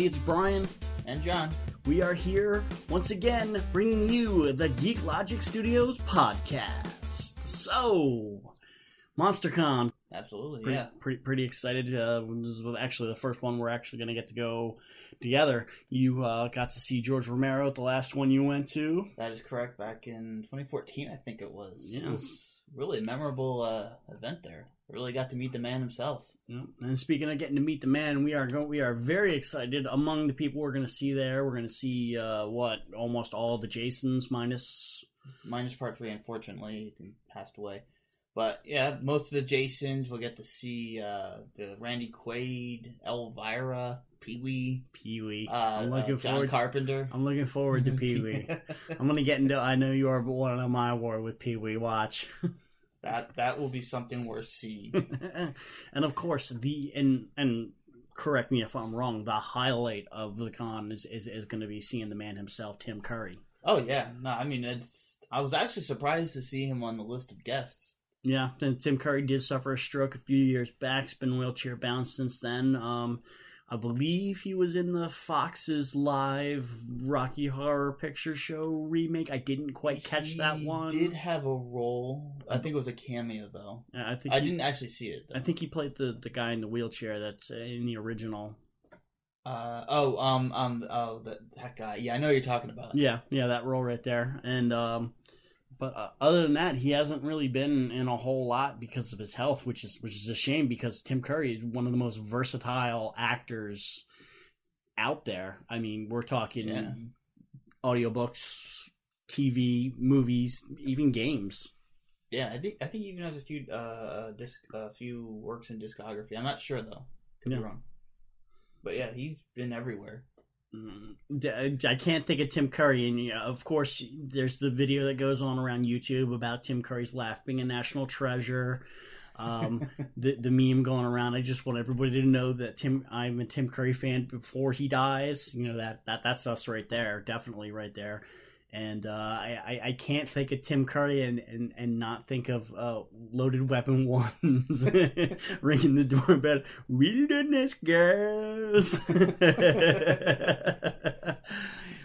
everybody. It's Brian. And John. We are here once again bringing you the Geek Logic Studios podcast. So, MonsterCon. Absolutely, Pretty, yeah. pretty, pretty excited. Uh, this is actually the first one we're actually going to get to go together. You uh, got to see George Romero at the last one you went to. That is correct. Back in 2014, I think it was. Yeah. It was really memorable uh, event there. Really got to meet the man himself. Yeah. And speaking of getting to meet the man, we are go- we are very excited. Among the people we're going to see there, we're going to see uh, what almost all the Jasons minus Minus part three, unfortunately, he passed away. But yeah, most of the Jasons we'll get to see uh, the Randy Quaid, Elvira, Pee Wee, Pee Wee. uh, I'm looking uh, John forward. Carpenter. I'm looking forward to Pee Wee. I'm gonna get into. I know you are but one of my war with Pee Wee. Watch, that that will be something worth seeing. and of course the and and correct me if I'm wrong. The highlight of the con is is, is going to be seeing the man himself, Tim Curry. oh yeah, no, I mean it's. I was actually surprised to see him on the list of guests. Yeah, and Tim Curry did suffer a stroke a few years back. He's been wheelchair bound since then. Um, I believe he was in the Fox's live Rocky Horror Picture Show remake. I didn't quite catch that one. He. Did have a role. I think it was a cameo though. I think I he- didn't actually see it. Though. I think he played the, the guy in the wheelchair that's in the original. Uh, oh, um, um, oh, that that guy. Yeah, I know what you're talking about. Yeah, yeah, that role right there. And um, but uh, other than that, he hasn't really been in a whole lot because of his health, which is which is a shame because Tim Curry is one of the most versatile actors out there. I mean, we're talking Yeah. audiobooks, TV, movies, even games. Yeah, I think I think he even has a few uh disc a few works in discography. I'm not sure though. Could Yeah. be wrong. But yeah, he's been everywhere. D- I can't think of Tim Curry, and you know, of course, there's the video that goes on around YouTube about Tim Curry's laugh being a national treasure. Um, the the meme going around. I just want everybody to know that Tim, I'm a Tim Curry fan before he dies. You know that that that's us right there, definitely right there. And uh, I, I can't think of Tim Curry and and, and not think of uh, Loaded Weapon ones ringing the doorbell. Wilderness girls.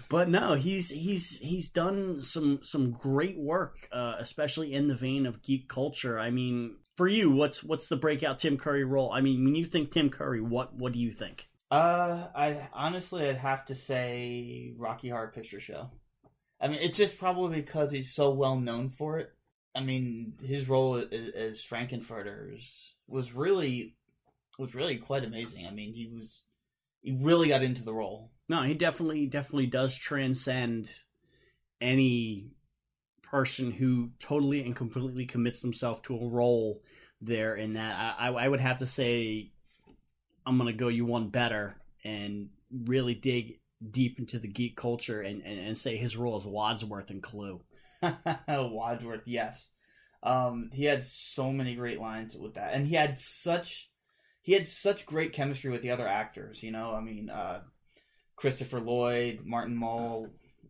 but no, he's he's he's done some some great work, uh, especially in the vein of geek culture. I mean, for you, what's what's the breakout Tim Curry role? I mean, when you think Tim Curry, what what do you think? Uh, I honestly I'd have to say Rocky Horror Picture Show. I mean, it's just probably because he's so well known for it. I mean, his role as, as was really was really quite amazing. I mean, he was he really got into the role. No, he definitely definitely does transcend any person who totally and completely commits themselves to a role there. In that, I, I I would have to say, I'm gonna go you one better and really dig deep into the geek culture and, and, and say his role is Wadsworth and Clue. Wadsworth, yes. Um, he had so many great lines with that, and he had such he had such great chemistry with the other actors. You know, I mean, uh, Christopher Lloyd, Martin Mull.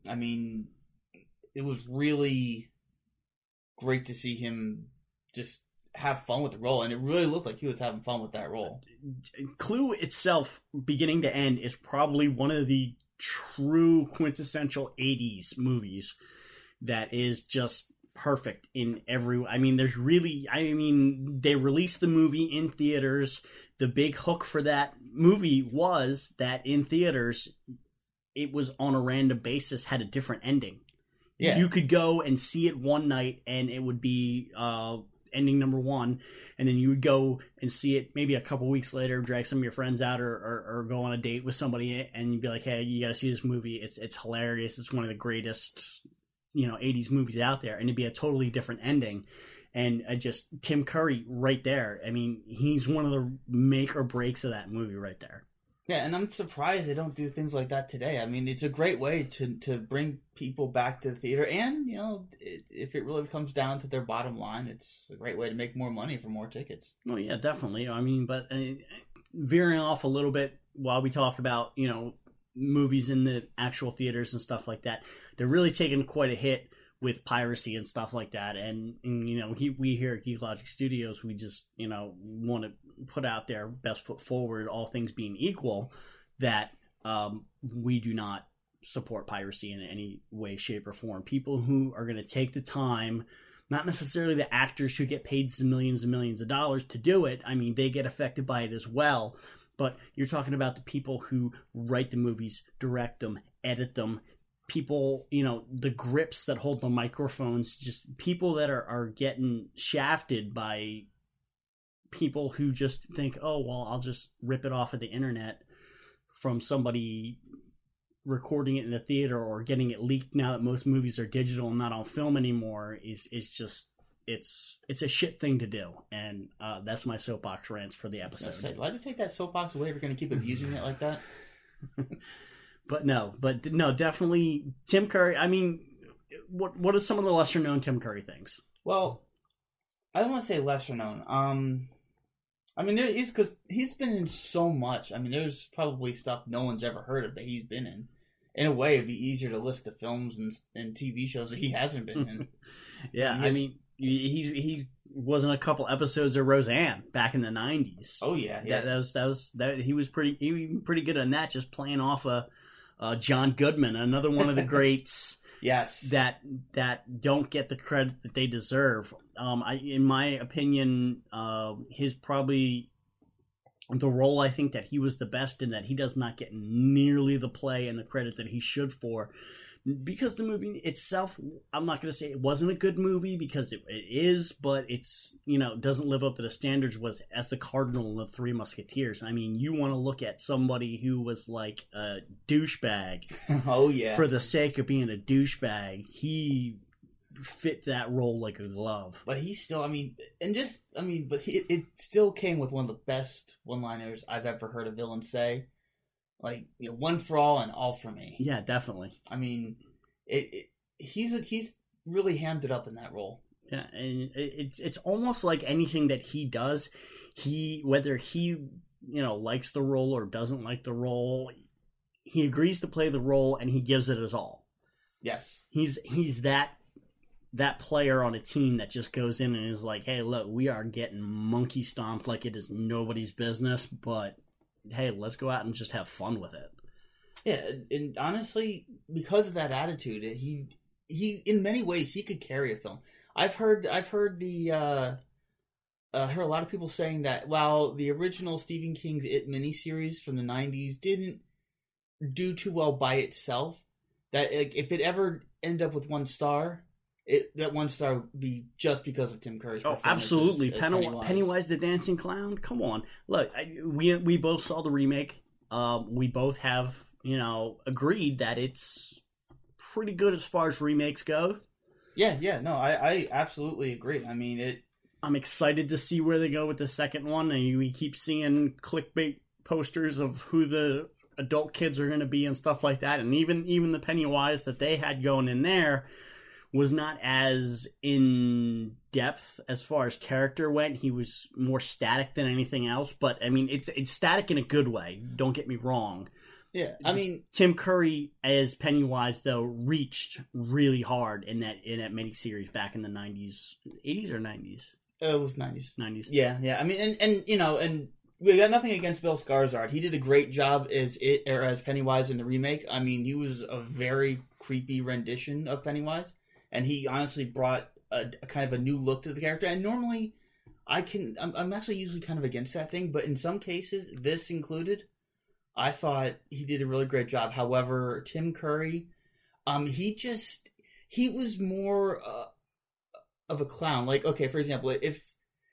I mean, it was really great to see him just have fun with the role, and it really looked like he was having fun with that role. Clue itself, beginning to end, is probably one of the true quintessential 80s movies that is just perfect in every I mean there's really I mean they released the movie in theaters. The big hook for that movie was that in theaters it was on a random basis had a different ending. Yeah, you could go and see it one night and it would be uh ending number one and then you would go and see it maybe a couple weeks later drag some of your friends out or, or, or go on a date with somebody and you'd be like hey you gotta see this movie. It's it's hilarious. It's one of the greatest you know 80s movies out there and it'd be a totally different ending. And I just tim curry right there i mean he's one of the make or breaks of that movie right there Yeah, and I'm surprised they don't do things like that today. I mean, it's a great way to to bring people back to the theater, and you know, it, if it really comes down to their bottom line, it's a great way to make more money for more tickets. Well, yeah, definitely. I mean, but uh, veering off a little bit while we talk about you know movies in the actual theaters and stuff like that, they're really taking quite a hit with piracy and stuff like that. And, and you know, he, we here at Geek Logic Studios, we just you know want to put out their best foot forward, all things being equal, that um, we do not support piracy in any way, shape, or form. People who are going to take the time, not necessarily the actors who get paid millions and millions of dollars to do it. I mean, they get affected by it as well. But you're talking about the people who write the movies, direct them, edit them, people, you know, the grips that hold the microphones, just people that are, are getting shafted by people who just think, oh, well, I'll just rip it off of the internet from somebody recording it in a theater or getting it leaked now that most movies are digital and not on film anymore is is just it's it's a shit thing to do and uh, that's my soapbox rants for the episode Say, why did you take that soapbox away if you're going to keep abusing it like that? but no but no definitely tim curry i mean what what are some of the lesser known tim curry things Well, I don't want to say lesser known. Um, I mean, there is because he's been in so much. I mean, there's probably stuff no one's ever heard of that he's been in. In a way, it'd be easier to list the films and, and TV shows that he hasn't been in. yeah He i mean he he was in a couple episodes of roseanne back in the 90s oh yeah, yeah. that, that was that was that he was pretty he was pretty good on that just playing off a uh, John Goodman another one of the greats yes. that that don't get the credit that they deserve um I in my opinion uh his probably the role I think that he was the best in that he does not get nearly the play and the credit that he should for because the movie itself i'm not going to say it wasn't a good movie because it, it is but it's you know doesn't live up to the standards was as the cardinal in the three musketeers i mean you want to look at somebody who was like a douchebag oh yeah. for the sake of being a douchebag he fit that role like a glove but he still, I mean, and just, I mean, but he, it still came with one of the best one-liners I've ever heard a villain say. Like, you know, one for all and all for me. yeah definitely I mean, it, it he's a, he's really hammed it up in that role. Yeah, and it's it's almost like anything that he does, he whether he you know likes the role or doesn't like the role, he agrees to play the role and he gives it his all. Yes. He's he's that that player on a team that just goes in and is like, "Hey, look, we are getting monkey stomped like it is nobody's business, but hey, let's go out and just have fun with it." Yeah, and- honestly, because of that attitude, he he in many ways he could carry a film. I've heard I've heard the uh, uh heard a lot of people saying that while the original Stephen King's It miniseries from the '90s didn't do too well by itself, that like, if it ever ended up with one star, it that one star would be just because of Tim Curry's. Oh, performance absolutely. as- as Pennywise. Pennywise the Dancing Clown. Come on. Look, I, we we both saw the remake. Um, we both have, you know, agreed that it's pretty good as far as remakes go. Yeah, yeah, no, I I absolutely agree. I mean it. I'm excited to see where they go with the second one. And we keep seeing clickbait posters of who the adult kids are going to be and stuff like that. And even even the Pennywise that they had going in there was not as in depth as far as character went. He was more static than anything else. But I mean, it's it's static in a good way. Don't get me wrong. Yeah, I mean Tim Curry as Pennywise though reached really hard in that in that miniseries back in the nineties, eighties or nineties, oh, it was nice. nineties. Yeah, yeah. I mean, and and you know, and we got nothing against Bill Skarsgård. He did a great job as it or as Pennywise in the remake. I mean, he was a very creepy rendition of Pennywise, and he honestly brought a, a kind of a new look to the character. And normally, I can I'm, I'm actually usually kind of against that thing, but in some cases, this included, I thought he did a really great job. However, Tim Curry, um, he just he was more uh, of a clown. Like, okay, for example, if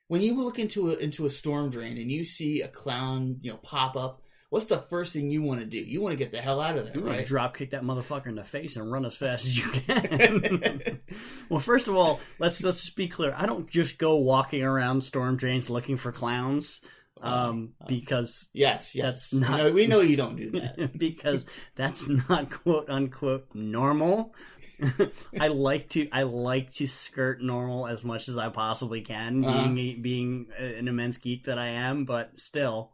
when you look into a into a storm drain and you see a clown, you know, pop up, what's the first thing you want to do? You want to get the hell out of there, You right? drop kick that motherfucker in the face and run as fast as you can. well, first of all, let's let's just be clear. I don't just go walking around storm drains looking for clowns, um, Uh, because yes, yes, that's we not- know, we know you don't do that. because that's not quote unquote normal. I like to I like to skirt normal as much as I possibly can, Uh-huh. being being an immense geek that I am. But still,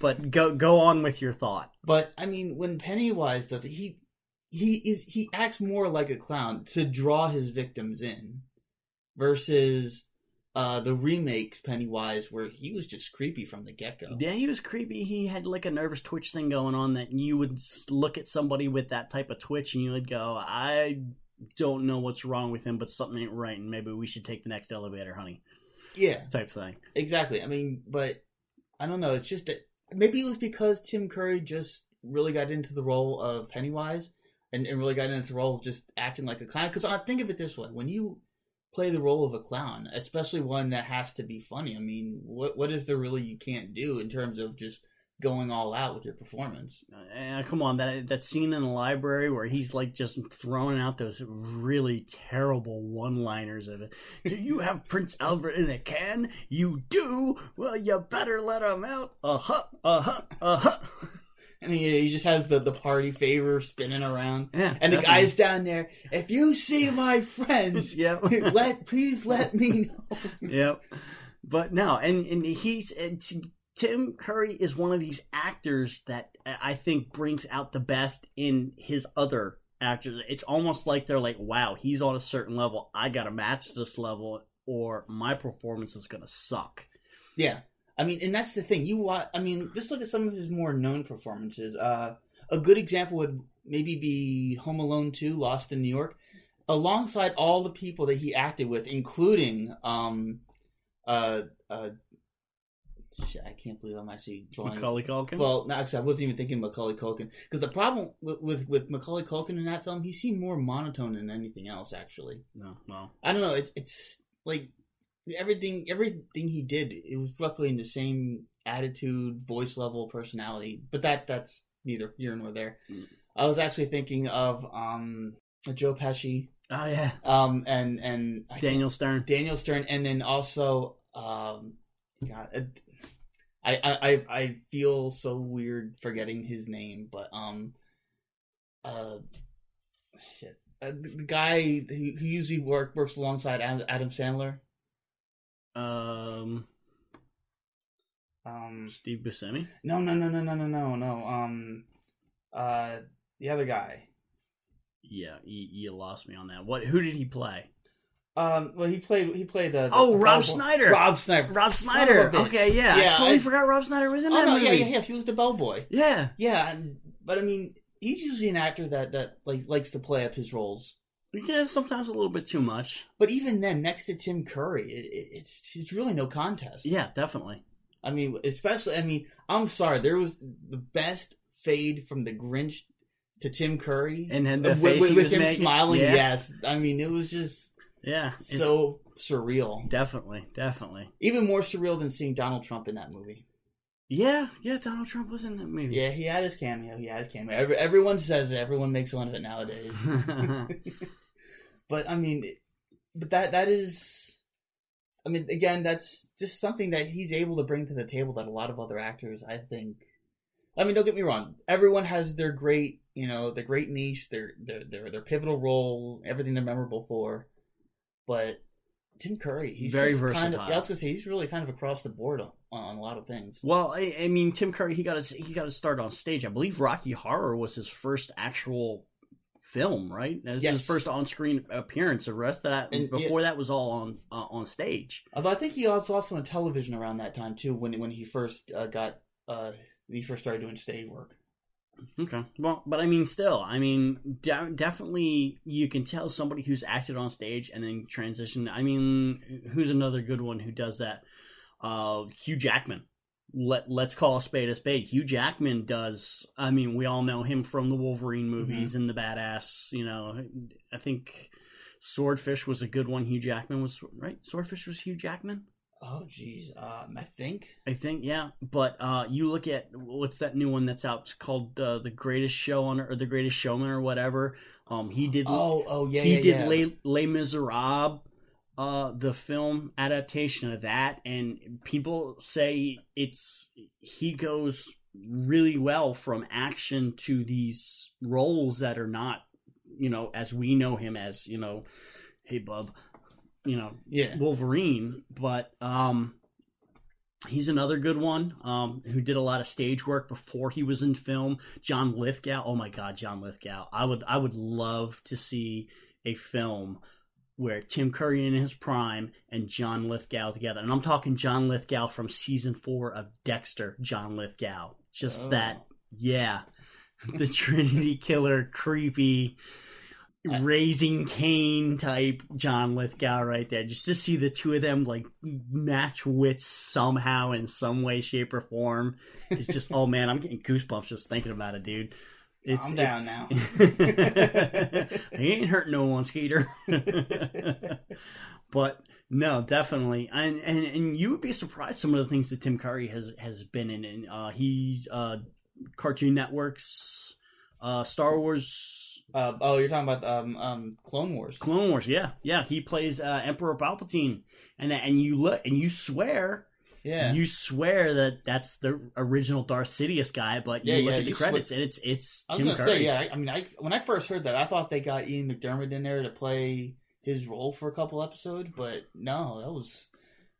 but go go on with your thought. But I mean, when Pennywise does it, he he is he acts more like a clown to draw his victims in, versus uh, the remakes Pennywise, where he was just creepy from the get go. Yeah, he was creepy. He had like a nervous twitch thing going on that you would look at somebody with that type of twitch and you would go, I don't know what's wrong with him, but something ain't right, and maybe we should take the next elevator, honey. Yeah, type thing. Exactly. I mean, but I don't know. It's just that maybe it was because Tim Curry just really got into the role of Pennywise and, and really got into the role of just acting like a clown. Because I think of it this way: when you play the role of a clown, especially one that has to be funny, I mean, what what is there really you can't do in terms of just going all out with your performance. Uh, come on, that that scene in the library where he's like just throwing out those really terrible one-liners of it. Do you have Prince Albert in a can? You do. Well, you better let him out. Uh huh. Uh huh. Uh huh. And he, he just has the, the party favor spinning around. Yeah, and the guy's down there. If you see my friends, yep. let please let me know. Yep. But no, and and he's and Tim Curry is one of these actors that I think brings out the best in his other actors. It's almost like they're like, wow, he's on a certain level. I got to match this level or my performance is going to suck. Yeah. I mean, and that's the thing. You watch, I mean, just look at some of his more known performances. Uh, a good example would maybe be Home Alone 2, Lost in New York, alongside all the people that he acted with, including um, uh, uh, Shit, I can't believe I'm actually drawing Macaulay Culkin. Well, no, actually, I wasn't even thinking Macaulay Culkin because the problem with, with, with Macaulay Culkin in that film, he seemed more monotone than anything else. Actually, no, no, I don't know. It's it's like everything everything he did. It was roughly in the same attitude, voice level, personality. But that that's neither here nor there. Mm. I was actually thinking of um Joe Pesci. Oh yeah. Um and and Daniel Stern. Daniel Stern, and then also um God, I, I I feel so weird forgetting his name, but um, uh, shit, uh, the guy who, who usually work works alongside Adam Sandler. Um, um, Steve Buscemi. No, no, no, no, no, no, no, no. Um, uh, the other guy. Yeah, you, you lost me on that. What? Who did he play? Um, well, he played. He played. Uh, oh, Rob Schneider. Rob Schneider. Rob Schneider. Okay, yeah. yeah. I totally I, forgot Rob Schneider was in oh, that no, movie. Yeah, yeah, yeah. He was the bellboy. Yeah, yeah. And, but I mean, he's usually an actor that that like likes to play up his roles. Yeah, sometimes a little bit too much. But even then, next to Tim Curry, it, it, it's it's really no contest. Yeah, definitely. I mean, especially. I mean, I'm sorry. There was the best fade from the Grinch to Tim Curry, and then the with, with, with him making. smiling. Yeah. Yes, I mean, it was just yeah, so surreal. Definitely, definitely. Even more surreal than seeing Donald Trump in that movie. Yeah, yeah, Donald Trump was in that movie. Yeah, he had his cameo. He had his cameo. Every, everyone says it. Everyone makes fun of it nowadays. but I mean, but that that is, I mean, again, that's just something that he's able to bring to the table that a lot of other actors, I think. I mean, don't get me wrong. Everyone has their great, you know, their great niche, their their their, their pivotal role, everything they're memorable for. But Tim Curry, he's very versatile. Kind of, yeah, I was gonna say he's really kind of across the board on, on a lot of things. Well, I, I, mean, Tim Curry, he got his he got to start on stage. I believe Rocky Horror was his first actual film, right? This yes. his first on screen appearance. The rest of that and, before yeah. that was all on uh, on stage. Although I think he was also on television around that time too, when when he first uh, got uh, when he first started doing stage work. Okay. Well, but I mean, still, I mean, de- definitely you can tell somebody who's acted on stage and then transition. I mean, who's another good one who does that? Uh, Hugh Jackman. Let Let's call a spade a spade. Hugh Jackman does. I mean, we all know him from the Wolverine movies mm-hmm. and the Badass. You know, I think Swordfish was a good one. Hugh Jackman was right. Swordfish was Hugh Jackman. Oh geez, um, I think. I think yeah, but uh, you look at what's that new one that's out it's called uh, the Greatest Show on or the Greatest Showman or whatever. Um, he did. Oh, oh yeah, he yeah, did yeah. Les, Les Miserables, uh, the film adaptation of that, and people say it's he goes really well from action to these roles that are not, you know, as we know him as, you know, hey bub, you know, yeah. Wolverine, but um, he's another good one um, who did a lot of stage work before he was in film. John Lithgow, oh my God, John Lithgow! I would I would love to see a film where Tim Curry in his prime and John Lithgow together. And I'm talking John Lithgow from season four of Dexter, John Lithgow. Just Oh. that, yeah. The Trinity Killer, creepy, raising Cain type John Lithgow right there. Just to see the two of them like match wits somehow in some way, shape, or form. It's just, oh man, I'm getting goosebumps just thinking about it, dude. It's, I'm down it's- now. he ain't hurting no one, Skeeter. but no, definitely, and, and and you would be surprised some of the things that Tim Curry has has been in. And uh, he's uh, Cartoon Network's uh, Star Wars, Uh, oh, you're talking about um, um, Clone Wars. Clone Wars. Yeah, yeah, he plays uh, Emperor Palpatine, and and you look and you swear. Yeah. You swear that that's the original Darth Sidious guy, but you Yeah, look yeah, at the credits and it's it's I was Tim gonna Curry. say, yeah. I, I mean, I when I first heard that, I thought they got Ian McDermott in there to play his role for a couple episodes, but no, that was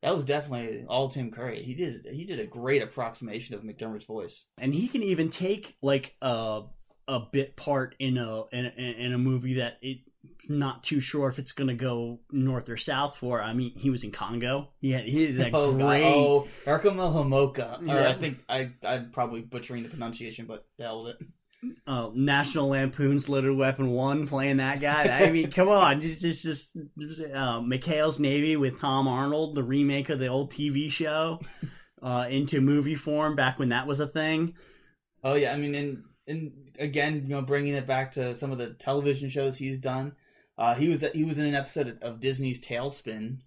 that was definitely all Tim Curry. He did he did a great approximation of McDermott's voice. and he can even take like a a bit part in a in, in a movie that it not too sure if it's gonna go north or south for. I mean, he was in Congo. He had he had that oh, great. oh, Arkama Homoka. Yeah. I think I I'm probably butchering the pronunciation, but the hell with it. uh, National Lampoon's Loaded Weapon One playing that guy. I mean, come on, it's just, just, just uh, McHale's Navy with Tom Arnold, the remake of the old TV show, uh, into movie form back when that was a thing. Oh yeah, I mean, and and again, you know, bringing it back to some of the television shows he's done. Uh, he was he was in an episode of Disney's TaleSpin.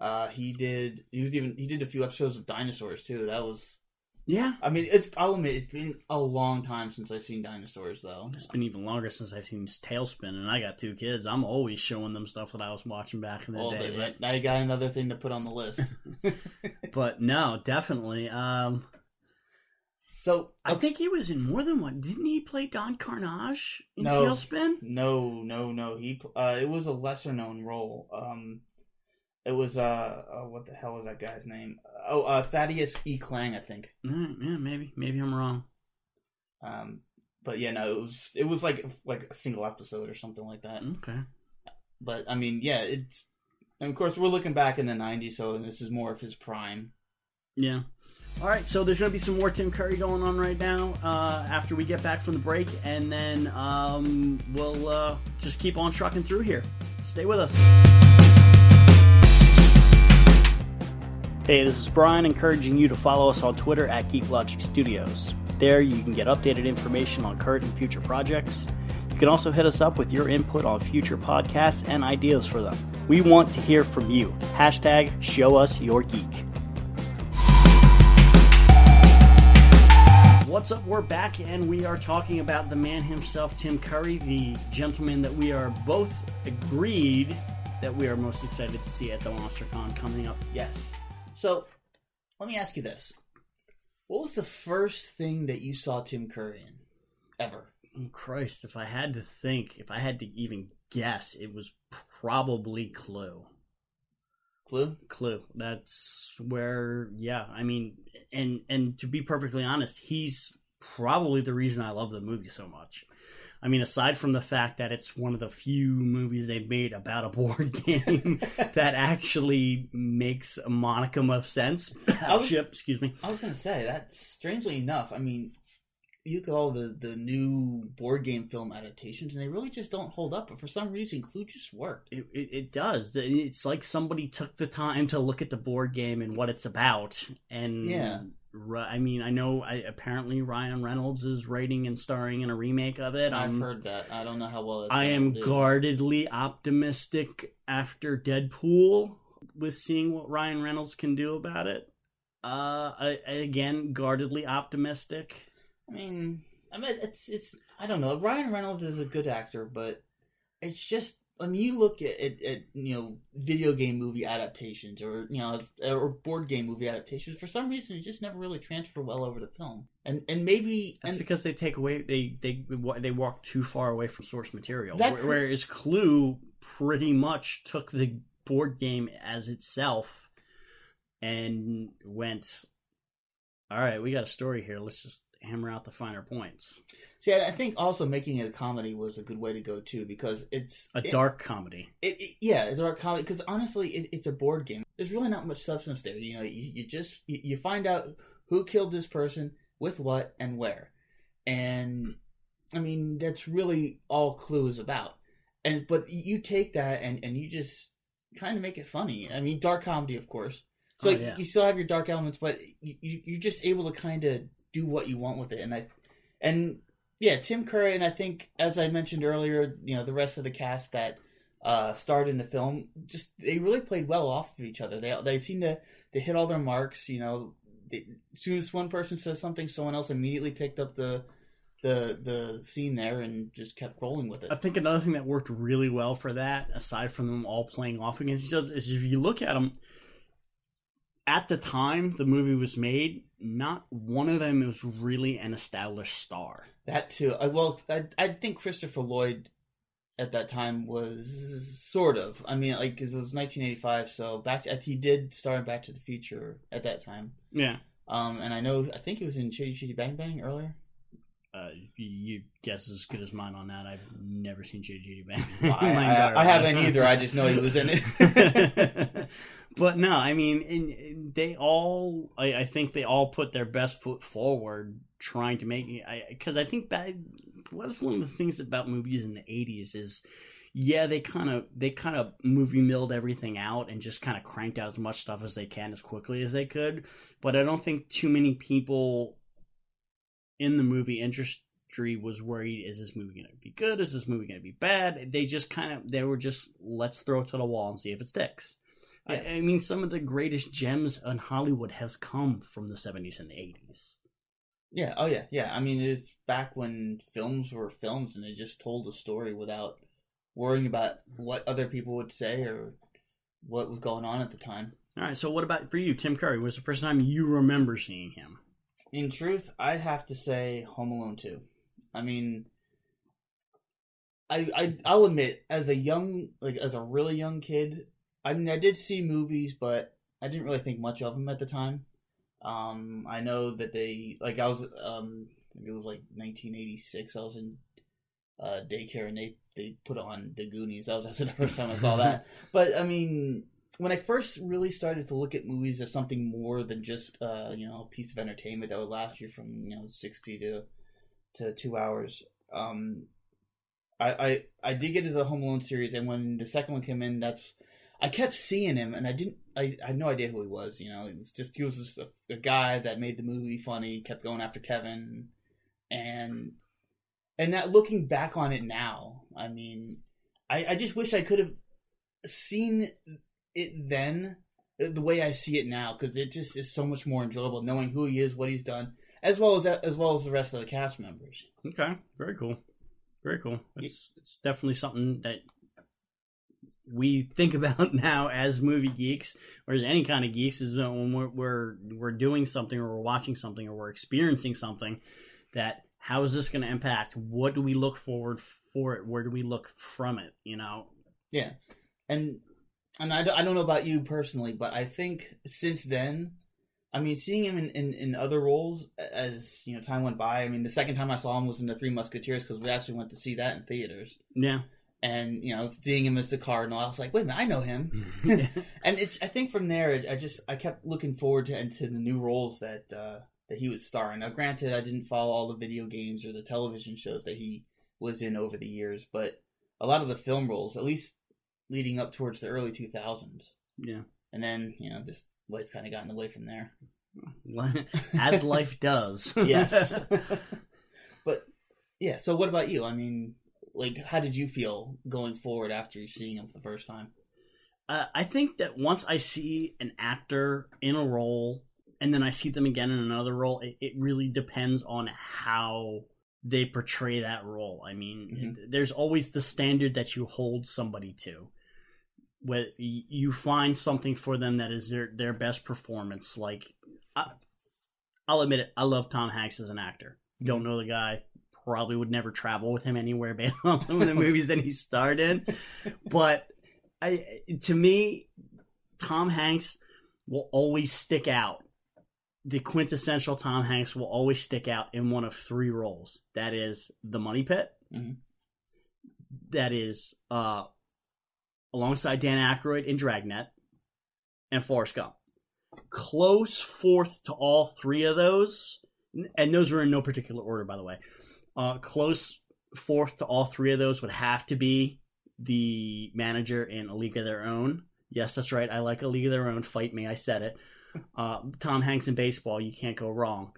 Uh, he did he was even he did a few episodes of dinosaurs too. That was Yeah, I mean it's I'll admit it's been a long time since I've seen dinosaurs though. It's been even longer since I've seen this TaleSpin, and I got two kids. I'm always showing them stuff that I was watching back in the Well, day. but But, now you got another thing to put on the list. but no, definitely. Um, so I think he was in more than one. Didn't he play Don Carnage in No. TaleSpin? No, no, no. He uh, it was a lesser known role. Um, it was uh, uh, what the hell was that guy's name? Oh, uh, Thaddeus E. Klang, I think. Mm, yeah, maybe, maybe I'm wrong. Um, but yeah, no, it was it was like like a single episode or something like that. Okay. But I mean, yeah, it's and of course we're looking back in the '90s, so this is more of his prime. Yeah. All right, so there's going to be some more Tim Curry going on right now uh, after we get back from the break, and then um, we'll uh, just keep on trucking through here. Stay with us. Hey, this is Brian encouraging you to follow us on Twitter at GeekLogic Studios. There, you can get updated information on current and future projects. You can also hit us up with your input on future podcasts and ideas for them. We want to hear from you. Hashtag show us your geek. What's up? We're back and we are talking about the man himself, Tim Curry, the gentleman that we are both agreed that we are most excited to see at the MonsterCon coming up. Yes. So let me ask you this: What was the first thing that you saw Tim Curry in ever? Oh, Christ, if I had to think, if I had to even guess, it was probably Clue. Clue. Clue. That's where, yeah. I mean, and and to be perfectly honest, he's probably the reason I love the movie so much. I mean, aside from the fact that it's one of the few movies they've made about a board game that actually makes a modicum of sense. I was- Ship, excuse me. I was gonna say that. Strangely enough, I mean, you look at all the the new board game film adaptations, and they really just don't hold up. But for some reason, Clue just worked. It, it, it does. It's like somebody took the time to look at the board game and what it's about. And Yeah. I mean, I know. I, apparently, Ryan Reynolds is writing and starring in a remake of it. I've I'm- heard that. I don't know how well. It's I am do. guardedly optimistic after Deadpool with seeing what Ryan Reynolds can do about it. Uh, I, I- again, guardedly optimistic. I mean, I mean, it's it's. I don't know. Ryan Reynolds is a good actor, but it's just. I mean, you look at, at, at you know video game movie adaptations or you know or board game movie adaptations. For some reason, it just never really transfer well over to film. And and maybe That's and because they take away they they they walk too far away from source material. That Where- could- Whereas Clue pretty much took the board game as itself and went, all right, we got a story here. Let's just hammer out the finer points. See, I think also making it a comedy was a good way to go too because it's A it- dark comedy. It, it, yeah, it's a dark comedy because honestly, it, it's a board game. There's really not much substance there. You know, you, you just you, you find out who killed this person with what and where, and I mean that's really all Clue is about. And but you take that and and you just kind of make it funny. I mean, dark comedy, of course. So Oh, yeah. you still have your dark elements, but you, you you're just able to kind of do what you want with it. And I and yeah, Tim Curry and I think as I mentioned earlier, you know, the rest of the cast that uh, starred in the film, just they really played well off of each other. They they seem to to hit all their marks. You know, they, as soon as one person says something, someone else immediately picked up the the the scene there and just kept rolling with it. I think another thing that worked really well for that, aside from them all playing off against each other, is if you look at them at the time the movie was made, not one of them was really an established star. That too. I, well, I, I think Christopher Lloyd at that time was sort of. I mean, like, 'cause it was 1985, so back he did star in Back to the Future at that time. Yeah. Um, and I know I think he was in Chitty Chitty Bang Bang earlier. Uh, you, you guess as good as mine on that. I've never seen Chitty Chitty Bang. Bang. I, I, I haven't either. I just know he was in it. but no, I mean, they all, I, I think they all put their best foot forward trying to make. Because I, think that was one of the things about movies in the '80s is, yeah, they kind of they kind of movie milled everything out and just kind of cranked out as much stuff as they can as quickly as they could. But I don't think too many people in the movie industry was worried: is this movie going to be good? Is this movie going to be bad? They just kind of they were just let's throw it to the wall and see if it sticks. I, Yeah. I mean, some of the greatest gems in Hollywood has come from the '70s and the '80s. yeah. Oh yeah. Yeah. I mean, it's back when films were films and they just told a story without worrying about what other people would say or what was going on at the time. All right, so what about for you, Tim Curry? Was the first time you remember seeing him? In truth, I'd have to say Home Alone 2. I mean, I, I I'll admit, as a young, like as a really young kid, I mean, I did see movies, but I didn't really think much of them at the time. Um, I know that they like I was um, I think it was like 1986. I was in uh, daycare and they they put on the Goonies. That was that's the first time I saw that. But I mean, when I first really started to look at movies as something more than just uh, you know a piece of entertainment that would last you from you know sixty to to two hours, um, I, I I did get into the Home Alone series, and when the second one came in, that's I kept seeing him, and I didn't I, I had no idea who he was. You know, it was just he was just a, a guy that made the movie funny, kept going after Kevin, and and that looking back on it now, I mean, I, I just wish I could have seen it then the way I see it now because it just is so much more enjoyable knowing who he is, what he's done, as well as as well as the rest of the cast members. Okay, very cool, very cool. It's it's definitely something that we think about now as movie geeks, or as any kind of geeks, is when we're we're, we're doing something or we're watching something or we're experiencing something that how is this going to impact? What do we look forward for it? Where do we look from it? You know, Yeah, and and I, don't- I don't know about you personally, but I think since then, I mean, seeing him in, in, in other roles as you know time went by. I mean, the second time I saw him was in the Three Musketeers because we actually went to see that in theaters. yeah. And you know, seeing him as the Cardinal, I was like, wait a minute, I know him. and it's I think from there I just I kept looking forward to into the new roles that uh, that he would star in. Now, granted, I didn't follow all the video games or the television shows that he was in over the years, but a lot of the film roles, at least leading up towards the early two thousands, yeah. and then you know just life kind of got in the way from there. as life does. Yes, but yeah. So what about you? I mean, like, how did you feel going forward after seeing him for the first time? Uh, I think that once I see an actor in a role and then I see them again in another role, it, it really depends on how they portray that role. I mean, Mhm. there's always the standard that you hold somebody to. Where you find something for them that is their their best performance. Like, I, I'll admit it, I love Tom Hanks as an actor. Don't know the guy, probably would never travel with him anywhere based on some of the movies that he starred in but I to me, Tom Hanks will always stick out the quintessential Tom Hanks will always stick out in one of three roles. That is the Money Pit. Mhm. That is uh, alongside Dan Aykroyd in Dragnet and Forrest Gump. Close fourth to all three of those, and those are in no particular order, by the way. Uh, close fourth to all three of those would have to be the manager in A League of Their Own. Yes, that's right. I like A League of Their Own. Fight me. I said it. Uh, Tom Hanks in baseball. You can't go wrong.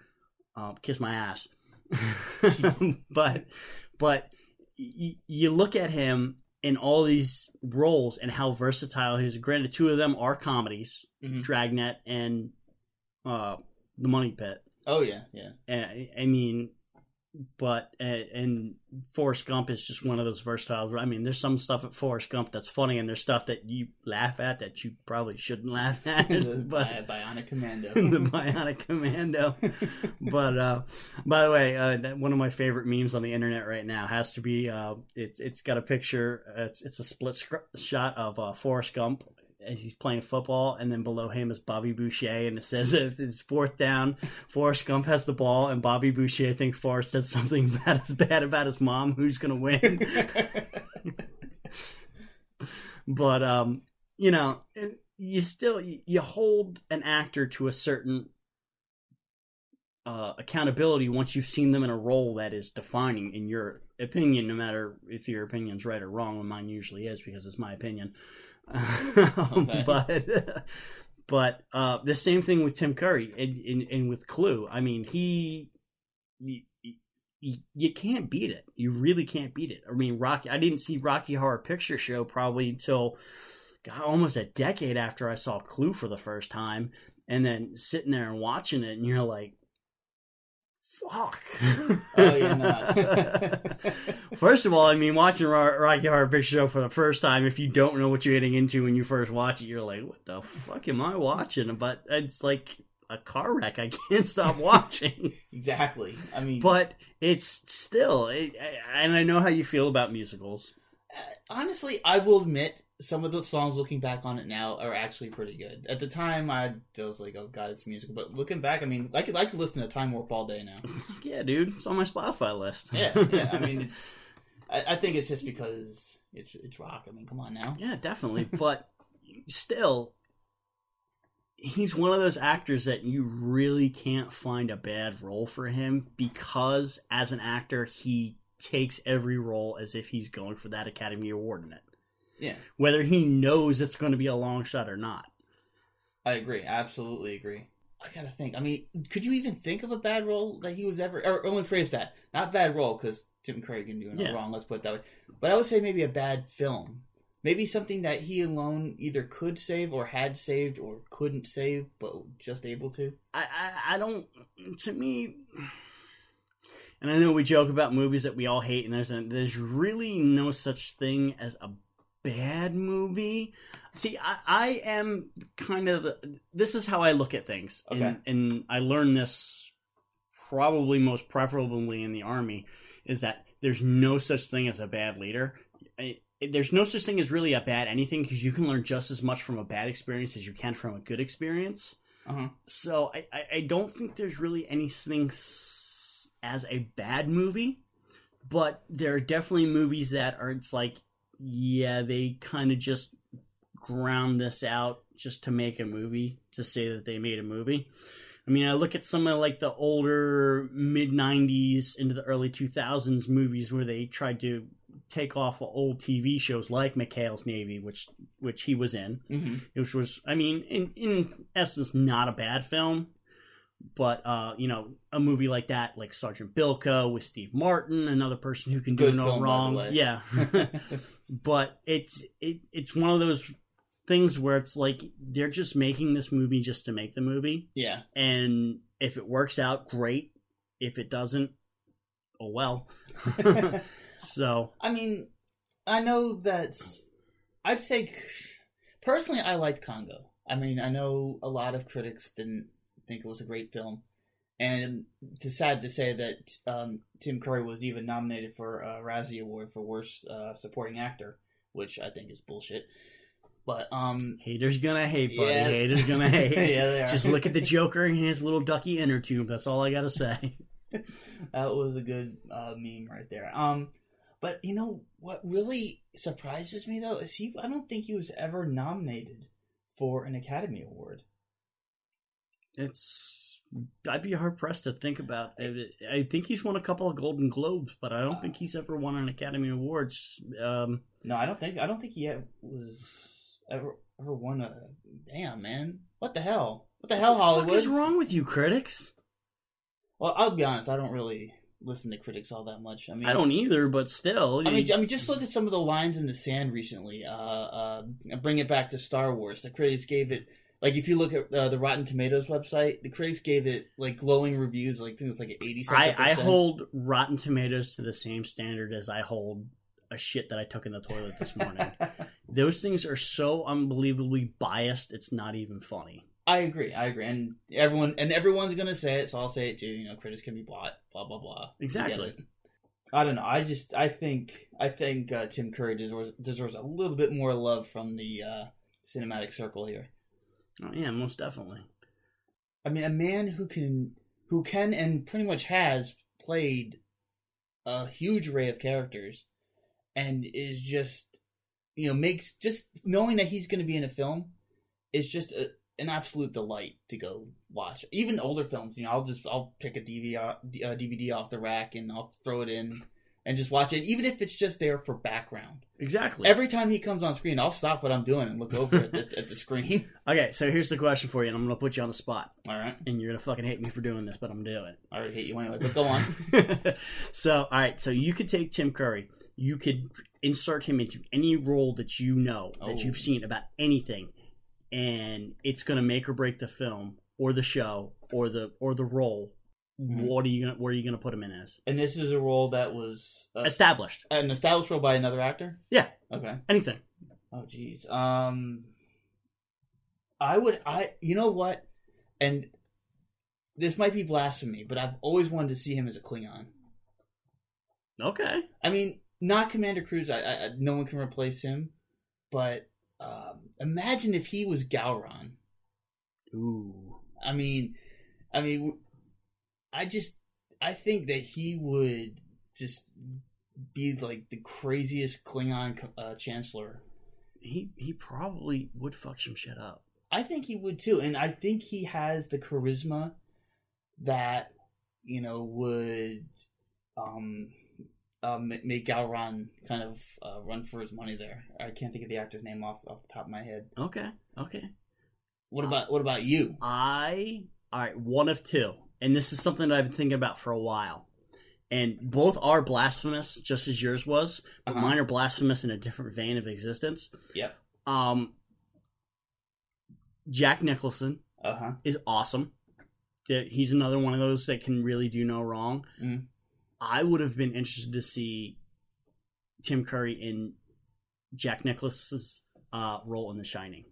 Uh, kiss my ass. but but y- you look at him in all these roles and how versatile he is. Granted, two of them are comedies, Mhm. Dragnet and uh, The Money Pit. Oh yeah, yeah. I, I mean, but uh, and Forrest Gump is just one of those versatile. I mean, there's some stuff at Forrest Gump that's funny, and there's stuff that you laugh at that you probably shouldn't laugh at. but Bi- Bionic Commando. the Bionic Commando. but uh, by the way, uh, one of my favorite memes on the internet right now has to be uh, it's it's got a picture. It's it's a split sc- shot of uh, Forrest Gump as he's playing football, and then below him is Bobby Boucher, and it says it's, fourth down. Forrest Gump has the ball, and Bobby Boucher thinks Forrest said something bad, bad about his mom. Who's gonna win? but um, you know, you still you hold an actor to a certain uh, accountability once you've seen them in a role that is defining in your opinion, no matter if your opinion's right or wrong. And mine usually is because it's my opinion. Okay. But but uh, the same thing with Tim Curry and, and, and with Clue. I mean, he. You can't beat it. You really can't beat it. I mean, Rocky. I didn't see Rocky Horror Picture Show probably until God, almost a decade after I saw Clue for the first time, and then sitting there and watching it, and you're like, "Fuck!" Oh, yeah, no. first of all, I mean, watching Rocky Horror Picture Show for the first time, if you don't know what you're getting into when you first watch it, you're like, "What the fuck am I watching?" But it's like a car wreck. I can't stop watching. exactly. I mean, but it's still, it, and I know how you feel about musicals. Uh, honestly, I will admit some of the songs looking back on it now are actually pretty good. At the time, I was like, "Oh God, it's musical," but looking back, I mean, I could I could listen to Time Warp all day now. Yeah, dude, it's on my Spotify list. Yeah, yeah. I mean, I, I think it's just because it's it's rock. I mean, come on now. Yeah, definitely. But still, he's one of those actors that you really can't find a bad role for him because, as an actor, he takes every role as if he's going for that Academy Award in it. Yeah, Whether he knows it's going to be a long shot or not. I agree. I absolutely agree. I gotta think. I mean, could you even think of a bad role that he was ever? Or only phrase that not bad role because Tim Curry can do no Yeah. wrong. Let's put it that way. But I would say maybe a bad film. Maybe something that he alone either could save or had saved or couldn't save, but just able to. I, I, I don't. To me, and I know we joke about movies that we all hate, and there's a, there's really no such thing as a bad movie. See, I, I am kind of this is how I look at things, Okay. and, and I learned this probably most preferably in the army is that there's no such thing as a bad leader. I, there's no such thing as really a bad anything because you can learn just as much from a bad experience as you can from a good experience. Uh huh. So I, I, I don't think there's really anything s- as a bad movie, but there are definitely movies that are it's like, yeah, they kind of just ground this out just to make a movie to say that they made a movie. I mean, I look at some of like the older mid '90s into the early 2000s movies where they tried to take off old TV shows like McHale's Navy, which which he was in hmm which was i mean in in essence not a bad film but uh you know a movie like that like sergeant bilko with steve martin another person who can do no film, wrong. yeah. But it's it, it's one of those things where it's like they're just making this movie just to make the movie. Yeah. and if it works out great. If it doesn't oh well. So. I mean, I know that I'd say personally, I liked Congo. I mean, I know a lot of critics didn't think it was a great film, and it's sad to say that um, Tim Curry was even nominated for a Razzie Award for Worst uh, Supporting Actor, which I think is bullshit. But um, Haters gonna hate, buddy. Yeah. Haters gonna hate. yeah, they are. Just look at the Joker and his little ducky inner tube. That's all I gotta say. that was a good uh, meme right there. Um, but you know what really surprises me though is he. I don't think he was ever nominated for an Academy Award. It's. I'd be hard pressed to think about. it. I think he's won a couple of Golden Globes, but I don't think he's ever won an Academy Awards. Um, No, I don't think. I don't think he was ever ever won a. Damn man, what the hell? What the hell, what the Hollywood? is wrong with you, critics? Well, I'll be honest. I don't really listen to critics all that much. I mean, I don't either, but still. I mean, I mean, just look at some of the lines in the sand recently. Uh, uh, bring it back to Star Wars. The critics gave it like if you look at uh, the Rotten Tomatoes website, the critics gave it like glowing reviews. Like I think it was like eighty. I, I hold Rotten Tomatoes to the same standard as I hold a shit that I took in the toilet this morning. Those things are so unbelievably biased. It's not even funny. I agree. I agree, and everyone and everyone's gonna say it, so I'll say it too. You know, critics can be bought. Blah blah blah. Exactly. I don't know. I just I think I think uh, Tim Curry deserves deserves a little bit more love from the uh, cinematic circle here. Oh, yeah, most definitely. I mean, a man who can, who can, and pretty much has played a huge array of characters, and is just, you know, makes just knowing that he's going to be in a film is just a, an absolute delight to go watch. Even older films, you know, I'll just I'll pick a DVD uh, DVD off the rack and I'll throw it in and just watch it, even if it's just there for background. Exactly. Every time he comes on screen, I'll stop what I'm doing and look over at, the, at the screen. okay, so here's the question for you, and I'm going to put you on the spot. All right, And you're going to fucking hate me for doing this, but I'm going to I already hate you anyway, but go on. so, all right, so you could take Tim Curry. You could insert him into any role that you know, that Oh. you've seen about anything, and it's going to make or break the film or the show or the or the role. Mhm. What are you gonna? Where are you gonna put him in as? And this is a role that was uh, Established. an established role by another actor. Yeah. Okay. Anything. Oh, jeez. Um, I would. I. You know what? And this might be blasphemy, but I've always wanted to see him as a Klingon. Okay. I mean, not Commander Kruge. I, I, no one can replace him. But um, imagine if he was Gowron. Ooh. I mean, I mean, I just, I think that he would just be like the craziest Klingon uh, chancellor. He he probably would fuck some shit up. I think he would too, and I think he has the charisma that you know would um, uh, make Gowron kind of uh, run for his money there. I can't think of the actor's name off off the top of my head. Okay. Okay. What about what about you? I all right, one of two, and this is something that I've been thinking about for a while. And both are blasphemous, just as yours was, but Uh-huh. mine are blasphemous in a different vein of existence. Yep. Um, Jack Nicholson Uh huh. is awesome. He's another one of those that can really do no wrong. Mhm. I would have been interested to see Tim Curry in Jack Nicholson's uh, role in The Shining.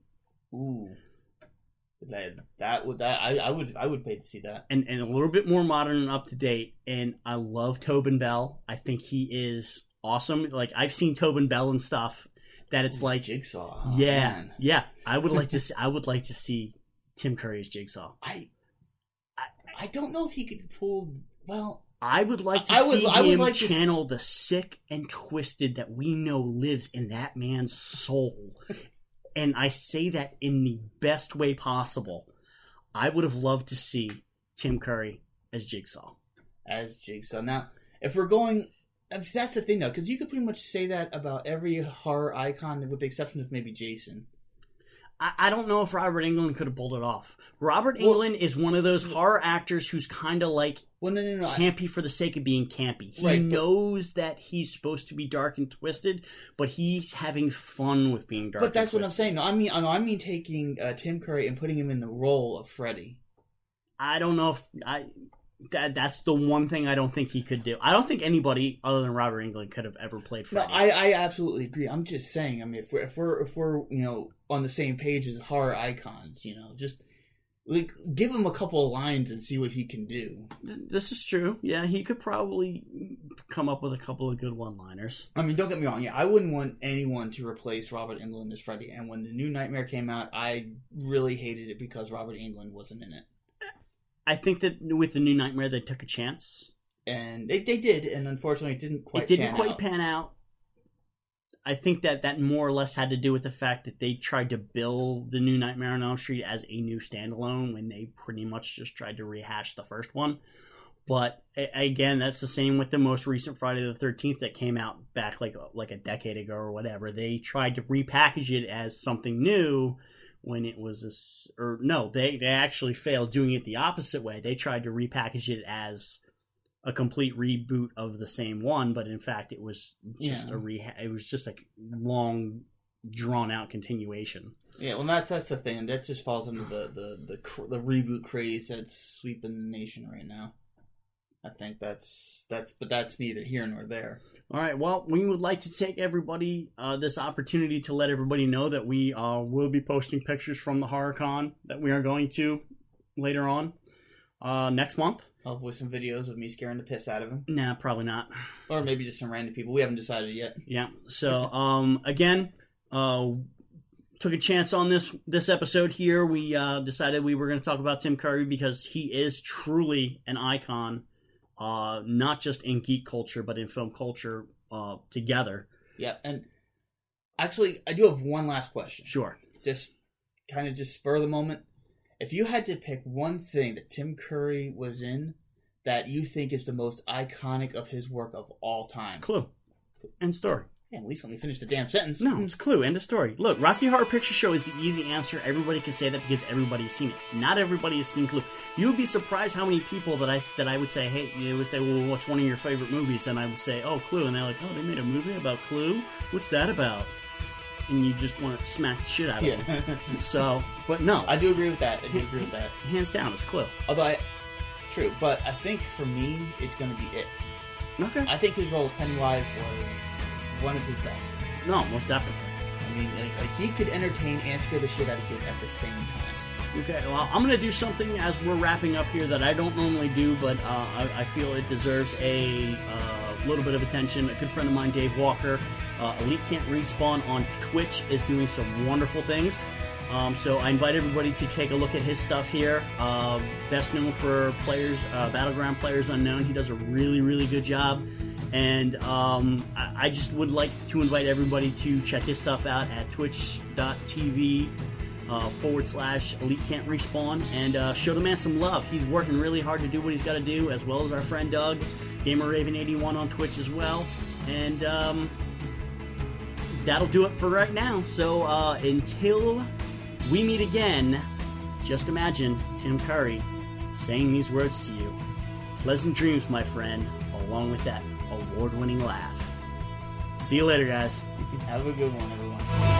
Ooh. That that would that I, I would I would pay to see that. and, and a little bit more modern and up to date. And I love Tobin Bell. I think he is awesome. Like I've seen Tobin Bell and stuff that it's like, Jigsaw. Oh, yeah, man. yeah. I would like to. See, I would like to see Tim Curry's Jigsaw. I, I I don't know if he could pull well. I would like to I would- see I would him like to s- channel the sick and twisted that we know lives in that man's soul. And I say that in the best way possible. I would have loved to see Tim Curry as Jigsaw. as Jigsaw. Now, if we're going, that's the thing though, because you could pretty much say that about every horror icon, with the exception of maybe Jason. I, I don't know if Robert Englund could have pulled it off. Robert Well- Englund is one of those horror actors who's kind of like Well, no, no, no. I, campy for the sake of being campy. He Right, but- knows that he's supposed to be dark and twisted, but he's having fun with being dark. but that's what I'm saying. No, I mean, no, I mean taking uh, Tim Curry and putting him in the role of Freddy. I don't know if I. That, that's the one thing I don't think he could do. I don't think anybody other than Robert Englund could have ever played No, I, I absolutely agree. I'm just saying. I mean, if we're if we're if we're you know on the same page as horror icons, you know, just Like, give him a couple of lines and see what he can do. This is true. Yeah, he could probably come up with a couple of good one-liners. I mean, don't get me wrong. Yeah, I wouldn't want anyone to replace Robert Englund as Freddy. And when the new Nightmare came out, I really hated it because Robert Englund wasn't in it. I think that with the new Nightmare, they took a chance. And they, they did, and unfortunately, it didn't quite. It didn't pan quite out. pan out. I think that that more or less had to do with the fact that they tried to build the new Nightmare on Elm Street as a new standalone when they pretty much just tried to rehash the first one. But again, that's the same with the most recent Friday the Thirteenth that came out back like like a decade ago or whatever. They tried to repackage it as something new when it was a s or no, they they actually failed doing it the opposite way. They tried to repackage it as a complete reboot of the same one, but in fact, it was just Yeah. a reha- It was just a long, drawn out continuation. Yeah, well, that's that's the thing. That just falls into the the the, cr- the reboot craze that's sweeping the nation right now. I think that's that's, but that's neither here nor there. All right. Well, we would like to take everybody uh, this opportunity to let everybody know that we uh, will be posting pictures from the HorrorCon that we are going to later on uh, next month. Hopefully, some videos of me scaring the piss out of him, Nah, probably not. or maybe just some random people. We haven't decided yet. Yeah. So, um, again, uh, took a chance on this this episode here. We uh, decided we were going to talk about Tim Curry because he is truly an icon, uh, not just in geek culture but in film culture uh, together. Yeah, and actually, I do have one last question. Sure. Just kind of just spur the moment. If you had to pick one thing that Tim Curry was in that you think is the most iconic of his work of all time, Clue. and story. Yeah, at least let me finish the damn sentence. No, it's Clue. End of story. Look, Rocky Horror Picture Show is the easy answer. Everybody can say that because everybody has seen it. Not everybody has seen Clue. You would be surprised how many people that I that I would say, hey, they would say, well, what's one of your favorite movies? And I would say, oh, Clue. And they're like, oh, they made a movie about Clue. What's that about? And you just want to smack the shit out of them. So, but no, I do agree with that. I do agree with that. hands down, it's Clue. Although I, true, but I think for me, it's going to be it. Okay. I think his role as Pennywise was one of his best. No, most definitely. I mean, like, like he could entertain and scare the shit out of kids at the same time. Okay, well, I'm going to do something as we're wrapping up here that I don't normally do, but uh, I, I feel it deserves a uh, little bit of attention. A good friend of mine, Dave Walker, uh, Elite Can't Respawn on Twitch, is doing some wonderful things. Um, so I invite everybody to take a look at his stuff here. Uh, best known for players, uh, Battleground Players Unknown. He does a really, really good job. And um, I, I just would like to invite everybody to check his stuff out at twitch.tv uh, forward slash elite can't respawn and uh, show the man some love. He's working really hard to do what he's got to do, as well as our friend Doug, Gamer Raven 81 on Twitch as well. And um, that'll do it for right now. So uh, until we meet again, just imagine Tim Curry saying these words to you. Pleasant dreams, my friend, along with that award winning laugh. See you later, guys. Have a good one, everyone.